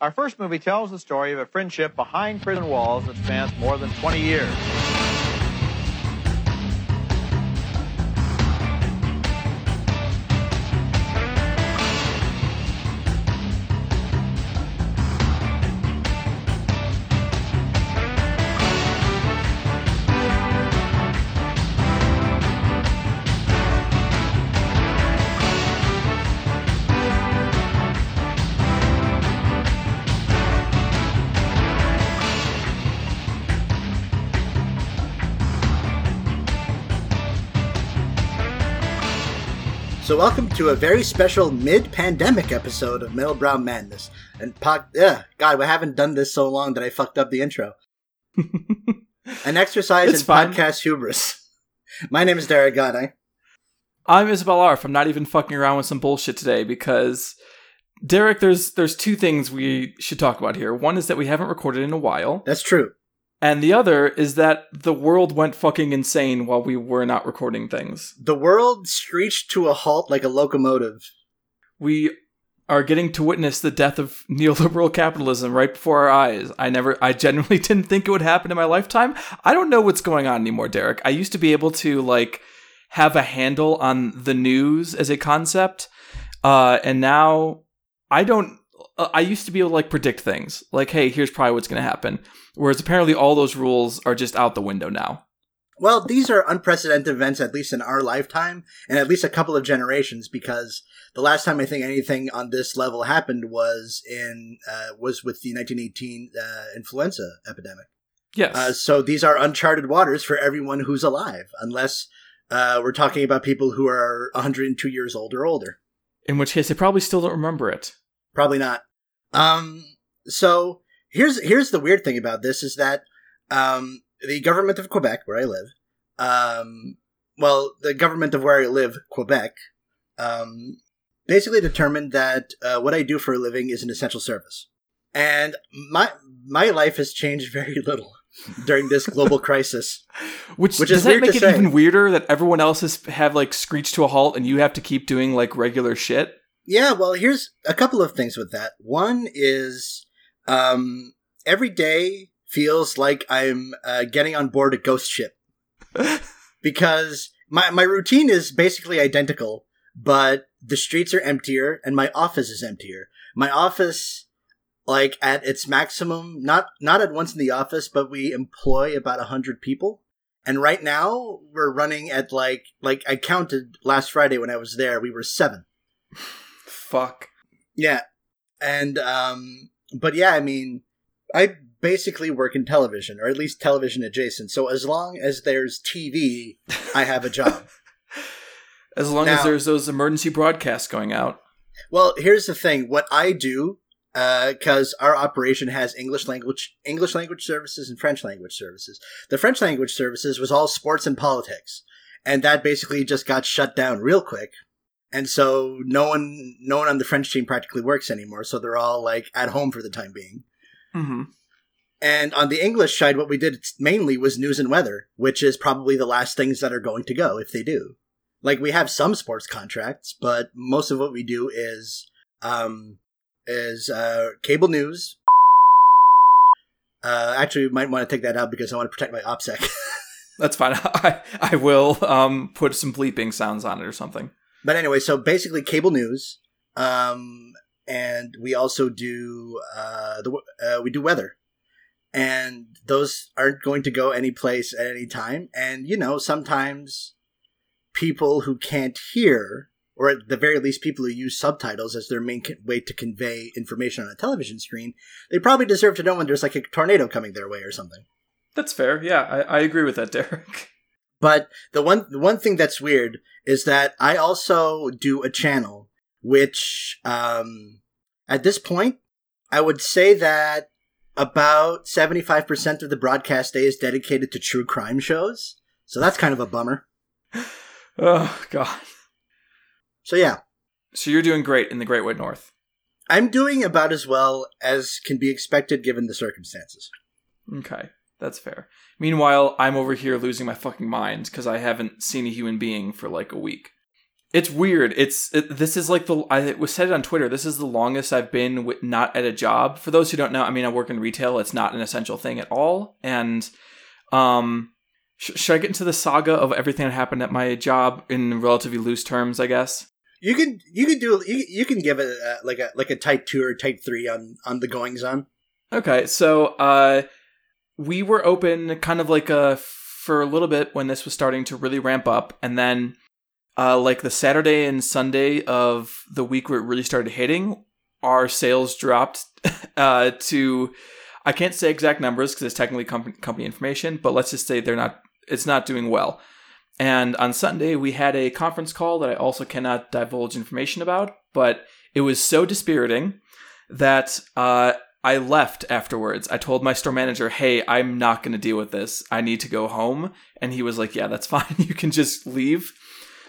Our first movie tells the story of a friendship behind prison walls that spans more than 20 years. So, welcome to a very special mid-pandemic episode of Metal Brown Madness. And po- yeah, God, we haven't done this so long that I fucked up the intro. An exercise It's in fine. podcast hubris. My name is Derek Gade. I'm Isabel Arf. I'm not even fucking around with some bullshit today because Derek, there's there's two things we should talk about here. One is that we haven't recorded in a while, That's true. And the other is that the world went fucking insane while we were not recording things. The world screeched to a halt like a locomotive. We are getting to witness the death of neoliberal capitalism right before our eyes. I never I genuinely didn't think it would happen in my lifetime. I don't know what's going on anymore, Derek. I used to be able to like have a handle on the news as a concept. Uh and now I don't uh, I used to be able to like predict things. Like, hey, here's probably what's going to happen. Whereas apparently all those rules are just out the window now. Well, these are unprecedented events, at least in our lifetime, and at least a couple of generations, because the last time I think anything on this level happened was in uh, was with the 1918 uh, influenza epidemic. Yes. Uh, so these are uncharted waters for everyone who's alive, unless uh, we're talking about people who are 102 years old or older. in which case they probably still don't remember it. Probably not. Um, so here's here's the weird thing about this is that um, the government of Quebec, where I live, um, well, the government of where I live, Quebec, um, basically determined that uh, what I do for a living is an essential service, and my my life has changed very little during this global crisis. Which, Which does is that make it say. even weirder that everyone else has have like screeched to a halt and you have to keep doing like regular shit? Yeah, well, here's a couple of things with that. One is um, every day feels like I'm uh, getting on board a ghost ship because my my routine is basically identical, but the streets are emptier and my office is emptier. My office, like at its maximum, not not at once in the office, but we employ about a hundred people. And right now we're running at like like I counted last Friday when I was there, we were seven. Fuck. Yeah. And um but yeah, I mean I basically work in television or at least television adjacent. So as long as there's TV, I have a job. As long as there's those emergency broadcasts going out. well, here's the thing. What I do uh, because our operation has English language English language services and French language services. The French language services was all sports and politics. And that basically just got shut down real quick. And so no one no one on the French team practically works anymore, so they're all like at home for the time being. hmm And on the English side, what we did mainly was news and weather, which is probably the last things that are going to go if they do. Like we have some sports contracts, but most of what we do is um, is uh, cable news. Uh, actually, we might want to take that out because I want to protect my OPSEC. That's fine. I I will um put some bleeping sounds on it or something. But anyway, so basically cable news, um, and we also do uh, the uh, we do weather, and those aren't going to go any place at any time. And you know, sometimes people who can't hear, or at the very least, people who use subtitles as their main way to convey information on a television screen, they probably deserve to know when there's like a tornado coming their way or something. That's fair. Yeah, I, I agree with that, Derek. But the one the one thing that's weird is that I also do a channel which um at this point I would say that about 75% of the broadcast day is dedicated to true crime shows. So that's kind of a bummer. Oh god. So yeah, So you're doing great in the Great White North. I'm doing about as well as can be expected given the circumstances. Okay, that's fair. Meanwhile, I'm over here losing my fucking mind because I haven't seen a human being for like a week. It's weird. It's it, this is like the I was said it on Twitter. This is the longest I've been w- not at a job. For those who don't know, I mean, I work in retail. It's not an essential thing at all. And um, sh- should I get into the saga of everything that happened at my job in relatively loose terms? I guess. You can you can do you, you can give it a, like a like a type two or type three on on the goings on. Okay, so uh, we were open kind of like a for a little bit when this was starting to really ramp up, and then uh, like the Saturday and Sunday of the week where it really started hitting, our sales dropped uh, to I can't say exact numbers because it's technically com- company information, but let's just say they're not. It's not doing well. And on Sunday we had a conference call that I also cannot divulge information about, but it was so dispiriting that uh, I left afterwards. I told my store manager, "Hey, I'm not going to deal with this. I need to go home." And he was like, "Yeah, that's fine. you can just leave."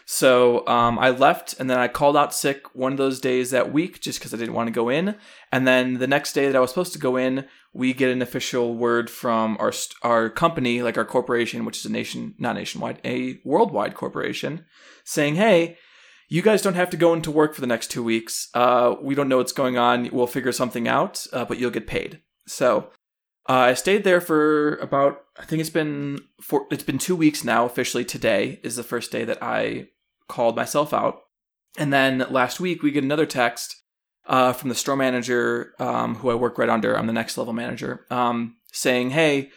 So um, I left, and then I called out sick one of those days that week just because I didn't want to go in. And then the next day that I was supposed to go in, we get an official word from our our company, like our corporation, which is a nation, not nationwide, a worldwide corporation, saying, "Hey, you guys don't have to go into work for the next two weeks. Uh, we don't know what's going on. We'll figure something out, uh, but you'll get paid." So uh, I stayed there for about I think it's been four, it's been two weeks now. Officially, today is the first day that I called myself out. And then last week we get another text uh, from the store manager um, who I work right under. I'm the next level manager, um, saying, "Hey,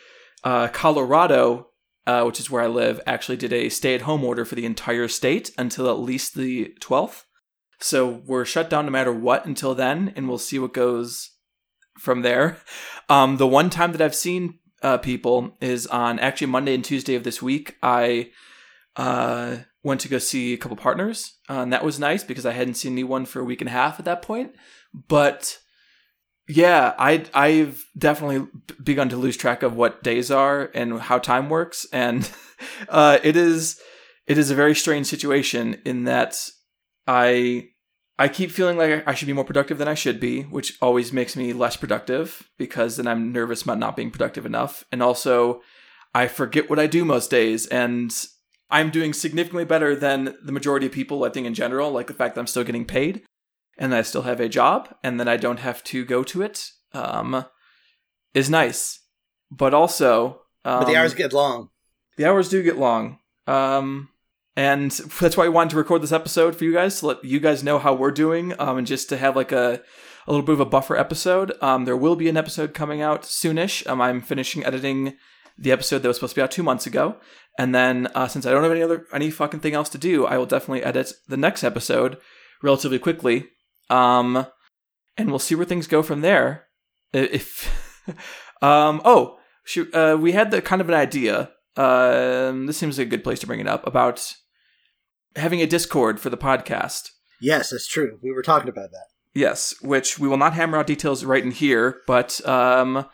uh, Colorado, uh, which is where I live, actually did a stay-at-home order for the entire state until at least the 12th. So we're shut down no matter what until then, and we'll see what goes from there. Um, the one time that I've seen uh, people is on actually Monday and Tuesday of this week. I uh, went to go see a couple partners, uh, and that was nice because I hadn't seen anyone for a week and a half at that point. But yeah, I I've definitely begun to lose track of what days are and how time works, and uh, it is it is a very strange situation in that I I keep feeling like I should be more productive than I should be, which always makes me less productive because then I'm nervous about not being productive enough. And also, I forget what I do most days, and I'm doing significantly better than the majority of people, I think, in general, like the fact that I'm still getting paid and I still have a job and then I don't have to go to it um, is nice. But also, um, But the hours get long. the hours do get long. Um, and that's why I wanted to record this episode for you guys to let you guys know how we're doing, um, and just to have like a a little bit of a buffer episode. Um, there will be an episode coming out soonish. Um, I'm finishing editing the episode that was supposed to be out two months ago, and then uh, since I don't have any other any fucking thing else to do, I will definitely edit the next episode relatively quickly. Um, and we'll see where things go from there. If um, oh shoot, uh, we had the kind of an idea. Um, this seems like a good place to bring it up about having a Discord for the podcast. Yes, that's true. We were talking about that. Yes, which we will not hammer out details right in here, but um,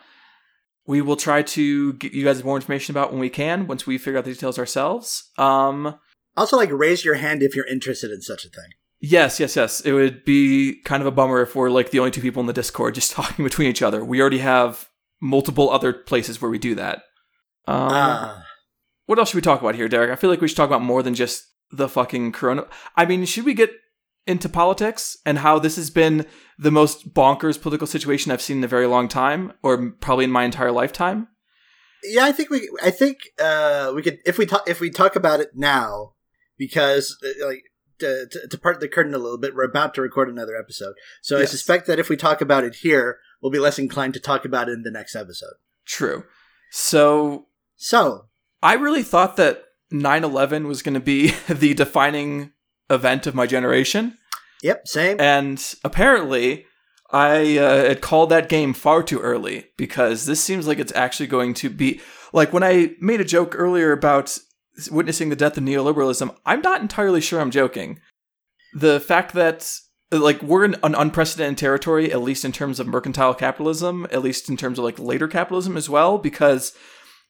we will try to get you guys more information about when we can once we figure out the details ourselves. Um, Also, like raise your hand if you're interested in such a thing. Yes, yes, yes. It would be kind of a bummer if we're like the only two people in the Discord just talking between each other. We already have multiple other places where we do that. Um, Ah, What else should we talk about here, Derek? I feel like we should talk about more than just the fucking corona. I mean, should we get into politics and how this has been the most bonkers political situation I've seen in a very long time, or probably in my entire lifetime? yeah, I think we. I think uh, we could if we talk if we talk about it now because uh, like. To, to, to part the curtain a little bit, we're about to record another episode. So I suspect that if we talk about it here, we'll be less inclined to talk about it in the next episode. True. So So, I really thought that 9 11 was going to be the defining event of my generation. yep, same. And apparently, I uh, had called that game far too early because this seems like it's actually going to be like when I made a joke earlier about witnessing the death of neoliberalism. I'm not entirely sure I'm joking. The fact that like we're in an unprecedented territory, at least in terms of mercantile capitalism, at least in terms of like later capitalism as well, because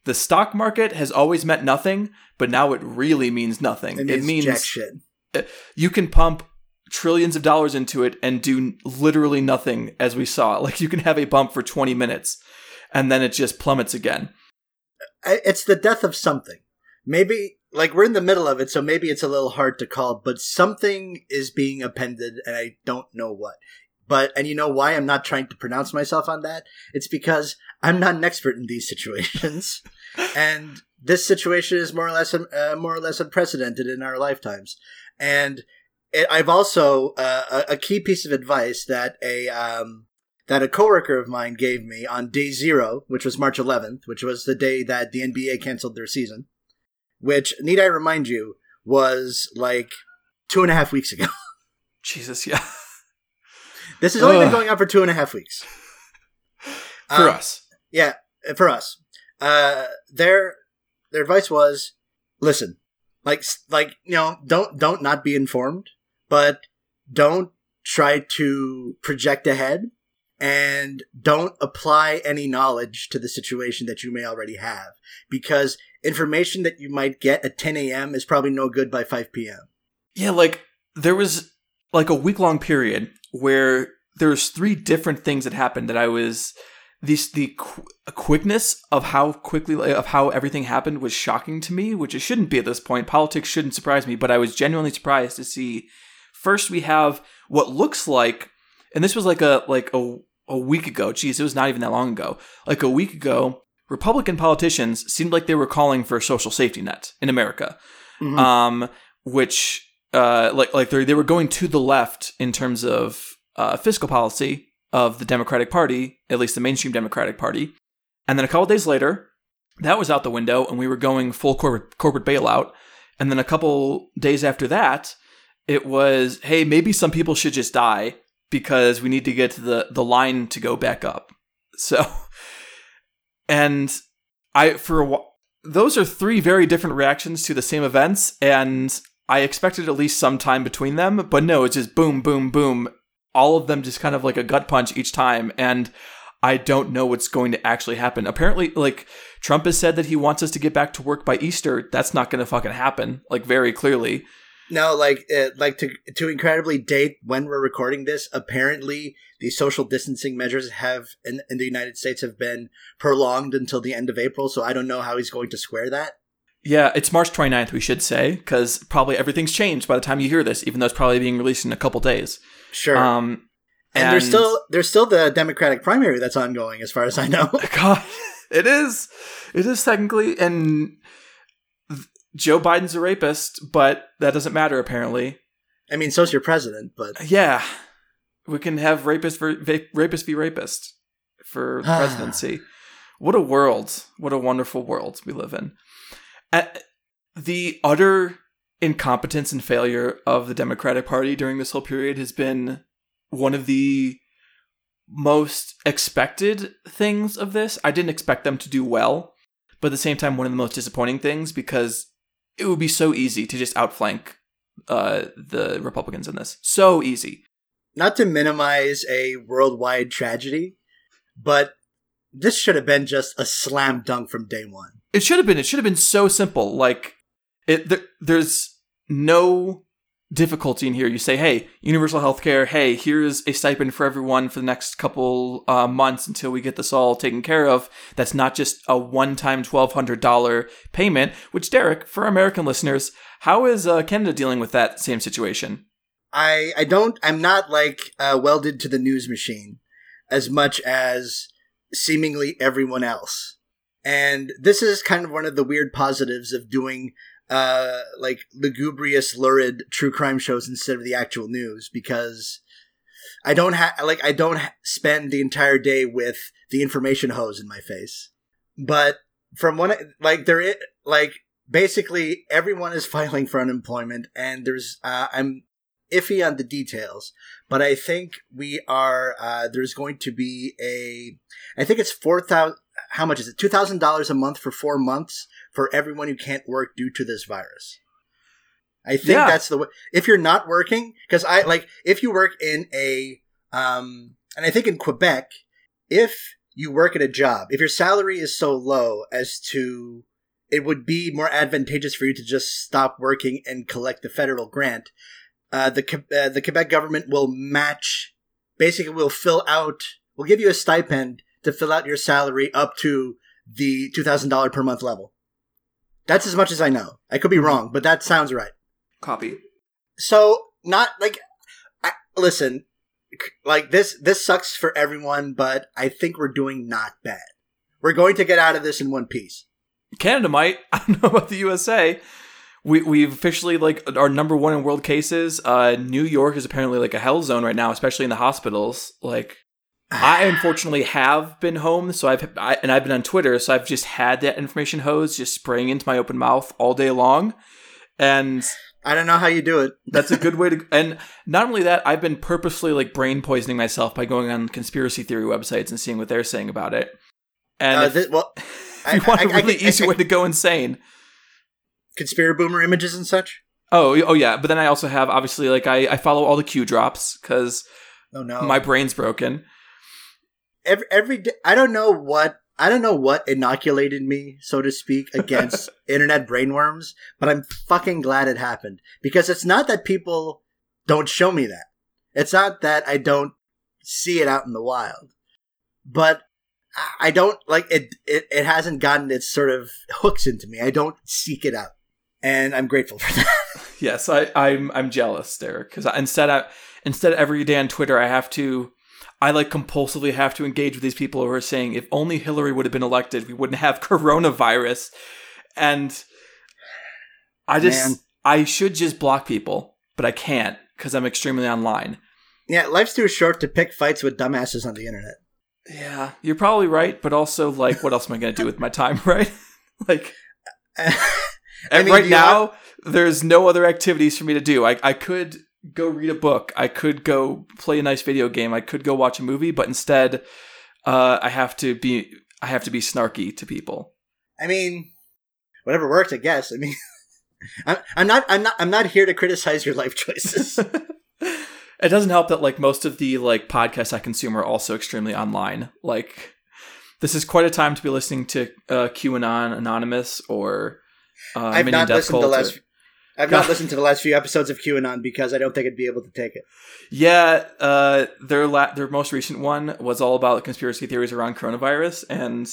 the stock market has always meant nothing, but now it really means nothing. it means, it means jack shit. Uh, you can pump trillions of dollars into it and do literally nothing as we saw like you can have a bump for 20 minutes and then it just plummets again It's the death of something. Maybe like we're in the middle of it, so maybe it's a little hard to call, but something is being appended, and I don't know what. But and you know why I'm not trying to pronounce myself on that? It's because I'm not an expert in these situations, and this situation is more or less uh, more or less unprecedented in our lifetimes. And it, I've also uh, a, key piece of advice that a um, that a coworker of mine gave me on day zero, which was March 11th, which was the day that the NBA canceled their season. Which need I remind you was like two and a half weeks ago. Jesus, yeah. This has only been going on for two and a half weeks. For Um, us. Yeah, for us. Uh, their their advice was, listen, like like you know, don't don't not be informed, but don't try to project ahead, and don't apply any knowledge to the situation that you may already have, because information that you might get at 10 a.m. is probably no good by 5 p.m. Yeah, like there was like a week long period where there's three different things that happened that I was this the qu- quickness of how quickly of how everything happened was shocking to me, which it shouldn't be at this point. Politics shouldn't surprise me, but I was genuinely surprised to see. First, we have what looks like, and this was like a like a a week ago. Geez, it was not even that long ago. Like a week ago, Republican politicians seemed like they were calling for a social safety net in America Mhm. um, which uh, like like they they were going to the left in terms of uh, fiscal policy of the Democratic Party, at least the mainstream Democratic Party, and then a couple days later, that was out the window, and we were going full corporate corporate bailout, and then a couple days after that, it was hey maybe some people should just die because we need to get to the the line to go back up, so. And I for a wh- those are three very different reactions to the same events, and I expected at least some time between them, but no, it's just boom, boom, boom. All of them just kind of like a gut punch each time, and I don't know what's going to actually happen. Apparently, like Trump has said that he wants us to get back to work by Easter. That's not going to fucking happen, like very clearly. No, like uh, like to to incredibly date when we're recording this. Apparently, the social distancing measures have in, in the United States have been prolonged until the end of April. So I don't know how he's going to square that. Yeah, it's March 29th, we should say, because probably everything's changed by the time you hear this, even though it's probably being released in a couple days. Sure. Um, and, there's still there's still the Democratic primary that's ongoing, as far as I know. God, it is. It is technically, and Joe Biden's a rapist, but that doesn't matter apparently. I mean, so's your president, but Yeah, we can have rapist ver- va- rapist v rapist for the presidency. What a world! What a wonderful world we live in. Uh, the utter incompetence and failure of the Democratic Party during this whole period has been one of the most expected things of this. I didn't expect them to do well, but at the same time, one of the most disappointing things because it would be so easy to just outflank uh, the Republicans in this. So easy. not to minimize a worldwide tragedy, but this should have been just a slam dunk from day one. It should have been. It should have been so simple. Like it. There, there's no difficulty in here. You say, "Hey, universal health care. Hey, here's a stipend for everyone for the next couple uh, months until we get this all taken care of." That's not just a twelve hundred dollar payment. Which, Derek, for American listeners, how is uh, Canada dealing with that same situation? I I don't I'm not like uh, welded to the news machine as much as seemingly everyone else. And this is kind of one of the weird positives of doing uh like lugubrious lurid true crime shows instead of the actual news because I don't have like I don't ha- spend the entire day with the information hose in my face. But from one like there like basically everyone is filing for unemployment and there's uh, I'm iffy on the details, but I think we are. Uh, there's going to be a. I think it's four thousand. How much is it? Two thousand dollars a month for four months for everyone who can't work due to this virus. I think Yeah. that's the way. If you're not working, because I like if you work in a, um, and I think in Quebec, if you work at a job, if your salary is so low as to, it would be more advantageous for you to just stop working and collect the federal grant uh, the uh, the Quebec government will match. Basically, will fill out. Will give you a stipend to fill out your salary up to the two thousand dollar per month level. That's as much as I know. I could be wrong, but that sounds right. Copy. So, not like, I, listen, like this, this sucks for everyone, but I think we're doing not bad. We're going to get out of this in one piece. Canada might. I don't know about the USA. We we've officially like our number one in world cases. Uh, New York is apparently like a hell zone right now, especially in the hospitals. Like, I unfortunately have been home, so I've I, and I've been on Twitter, so I've just had that information hose just spraying into my open mouth all day long, and I don't know how you do it. that's a good way to. And not only that, I've been purposely like brain poisoning myself by going on conspiracy theory websites and seeing what they're saying about it. And Uh, if, thi- well, if I- you want I- a really easy way to go insane. conspiracy boomer images and such. Oh, oh yeah. But then I also have obviously like I, I follow all the Q drops because Oh no, my brain's broken. Every every day. I don't know what I don't know what inoculated me, so to speak, against internet brainworms, but I'm fucking glad it happened because it's not that people don't show me that. It's not that I don't see it out in the wild, but I- don't like it. It it hasn't gotten its sort of hooks into me. I don't seek it out, and I'm grateful for that. Yes, I, I'm I'm jealous, Derek, because instead I instead every day on Twitter I have to I like compulsively have to engage with these people who are saying if only Hillary would have been elected, we wouldn't have coronavirus, and I just Man. I should just block people, but I can't because I'm extremely online. yeah, life's too short to pick fights with dumbasses on the internet. Yeah, you're probably right, but also like, what else am I going to do with my time, right? like, I and mean, right now, there's no other activities for me to do. I I could go read a book, I could go play a nice video game, I could go watch a movie, but instead, uh, I have to be I have to be snarky to people. I mean, whatever works, I guess. I mean, I'm, I'm not, I'm not, I'm not here to criticize your life choices. it doesn't help that like most of the like podcasts I consume are also extremely online. Like, this is quite a time to be listening to uh, QAnon Anonymous or uh, I've Minion not Death listened to Cult the or- last. I've not listened to the last few episodes of QAnon because I don't think I'd be able to take it. Yeah, uh, their la- their most recent one was all about conspiracy theories around coronavirus, and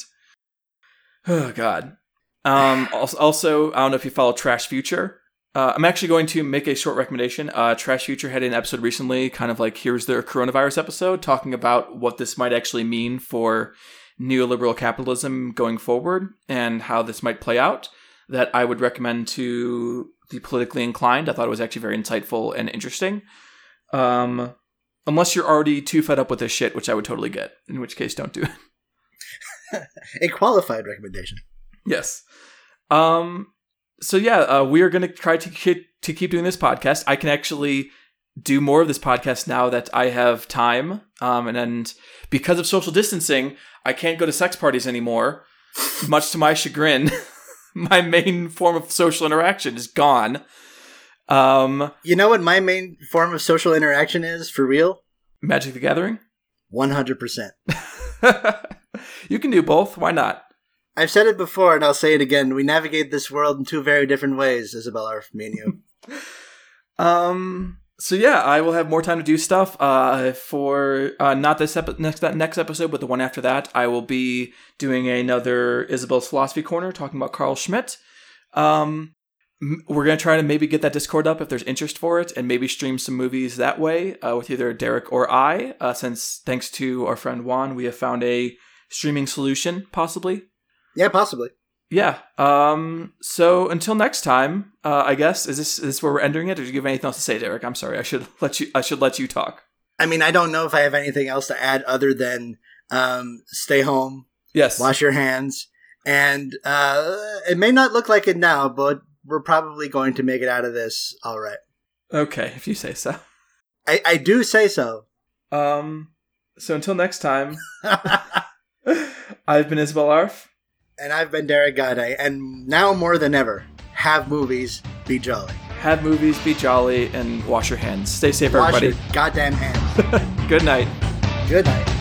oh god. Um, also, also, I don't know if you follow Trash Future. Uh, I'm actually going to make a short recommendation. Uh, Trash Future had an episode recently, kind of like here's their coronavirus episode, talking about what this might actually mean for neoliberal capitalism going forward and how this might play out. That I would recommend to the politically inclined. I thought it was actually very insightful and interesting. Um, unless you're already too fed up with this shit, which I would totally get. In which case, don't do it. A qualified recommendation. yes. Um. So yeah, uh, we are going to try to keep to keep doing this podcast. I can actually do more of this podcast now that I have time. Um, and, and because of social distancing, I can't go to sex parties anymore. much to my chagrin, my main form of social interaction is gone. Um, You know what my main form of social interaction is for real? Magic the Gathering. One hundred percent. you can do both. Why not? I've said it before, and I'll say it again. We navigate this world in two very different ways, Isabel Arf, and you. Um. So yeah, I will have more time to do stuff. Uh, for uh, not this epi- next that next episode, but the one after that, I will be doing another Isabel's philosophy corner, talking about Carl Schmitt. Um, we're gonna try to maybe get that Discord up if there's interest for it, and maybe stream some movies that way uh, with either Derek or I. Uh, since thanks to our friend Juan, we have found a streaming solution, possibly. Yeah, possibly. Yeah. Um. So until next time, uh, I guess is this is this where we're ending it, or do you have anything else to say, Derek? I'm sorry. I should let you. I should let you talk. I mean, I don't know if I have anything else to add other than um, stay home, Yes. wash your hands, and uh, it may not look like it now, but we're probably going to make it out of this all right. Okay, if you say so. I, I do say so. Um. So until next time, I've been Isabel Arf. And I've been Derek Gade, and now more than ever, have movies, be jolly. Have movies, be jolly, and wash your hands. Stay safe, Wash everybody. your goddamn hands. Good night. Good night.